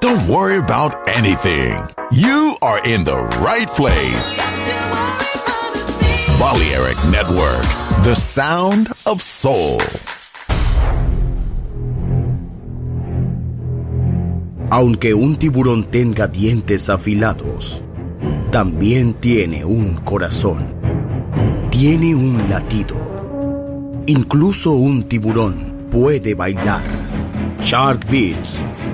Don't worry about anything. You are in the right place. Balearic Network, the sound of soul. Aunque un tiburón tenga dientes afilados, también tiene un corazón. Tiene un latido. Incluso un tiburón puede bailar. Shark Beats,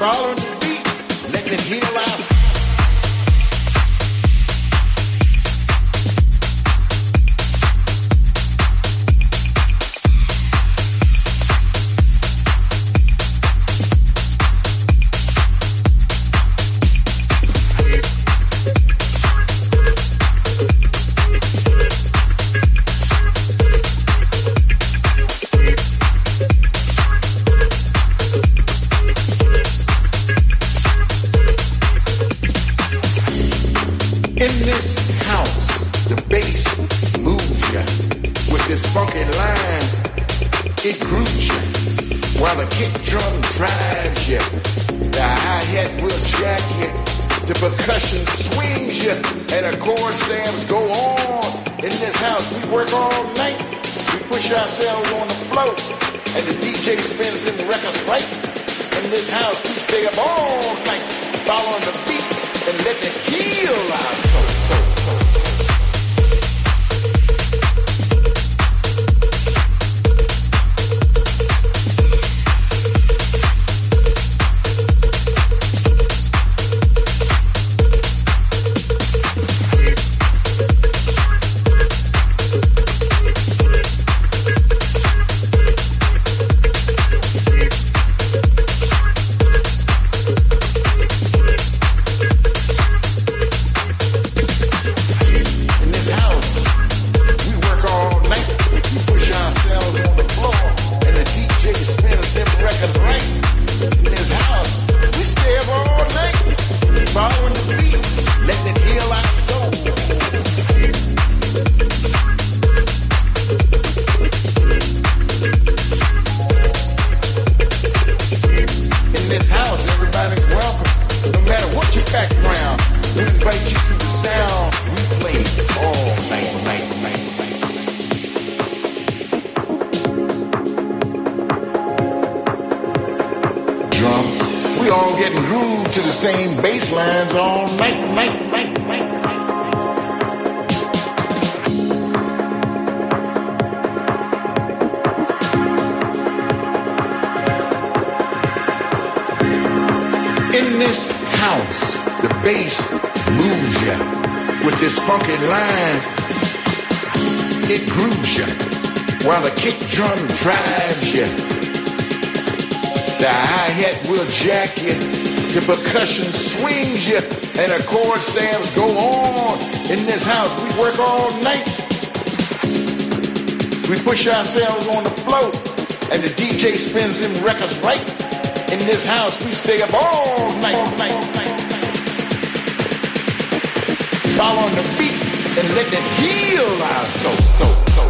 Brawler on the beat, let them heal our push ourselves on the floor, and the DJ spins them records right. In this house, we stay up all night, all night, all night. Following the beat and let it heal our soul, soul, soul.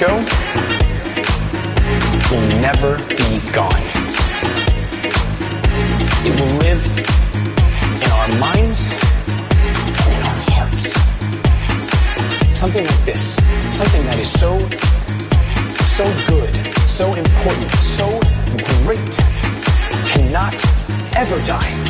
Disco will never be gone. It will live in our minds and in our hearts. Something like this, something that is so, so good, so important, so great, cannot ever die.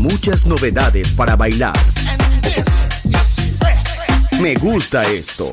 Muchas novedades para bailar. Me gusta esto.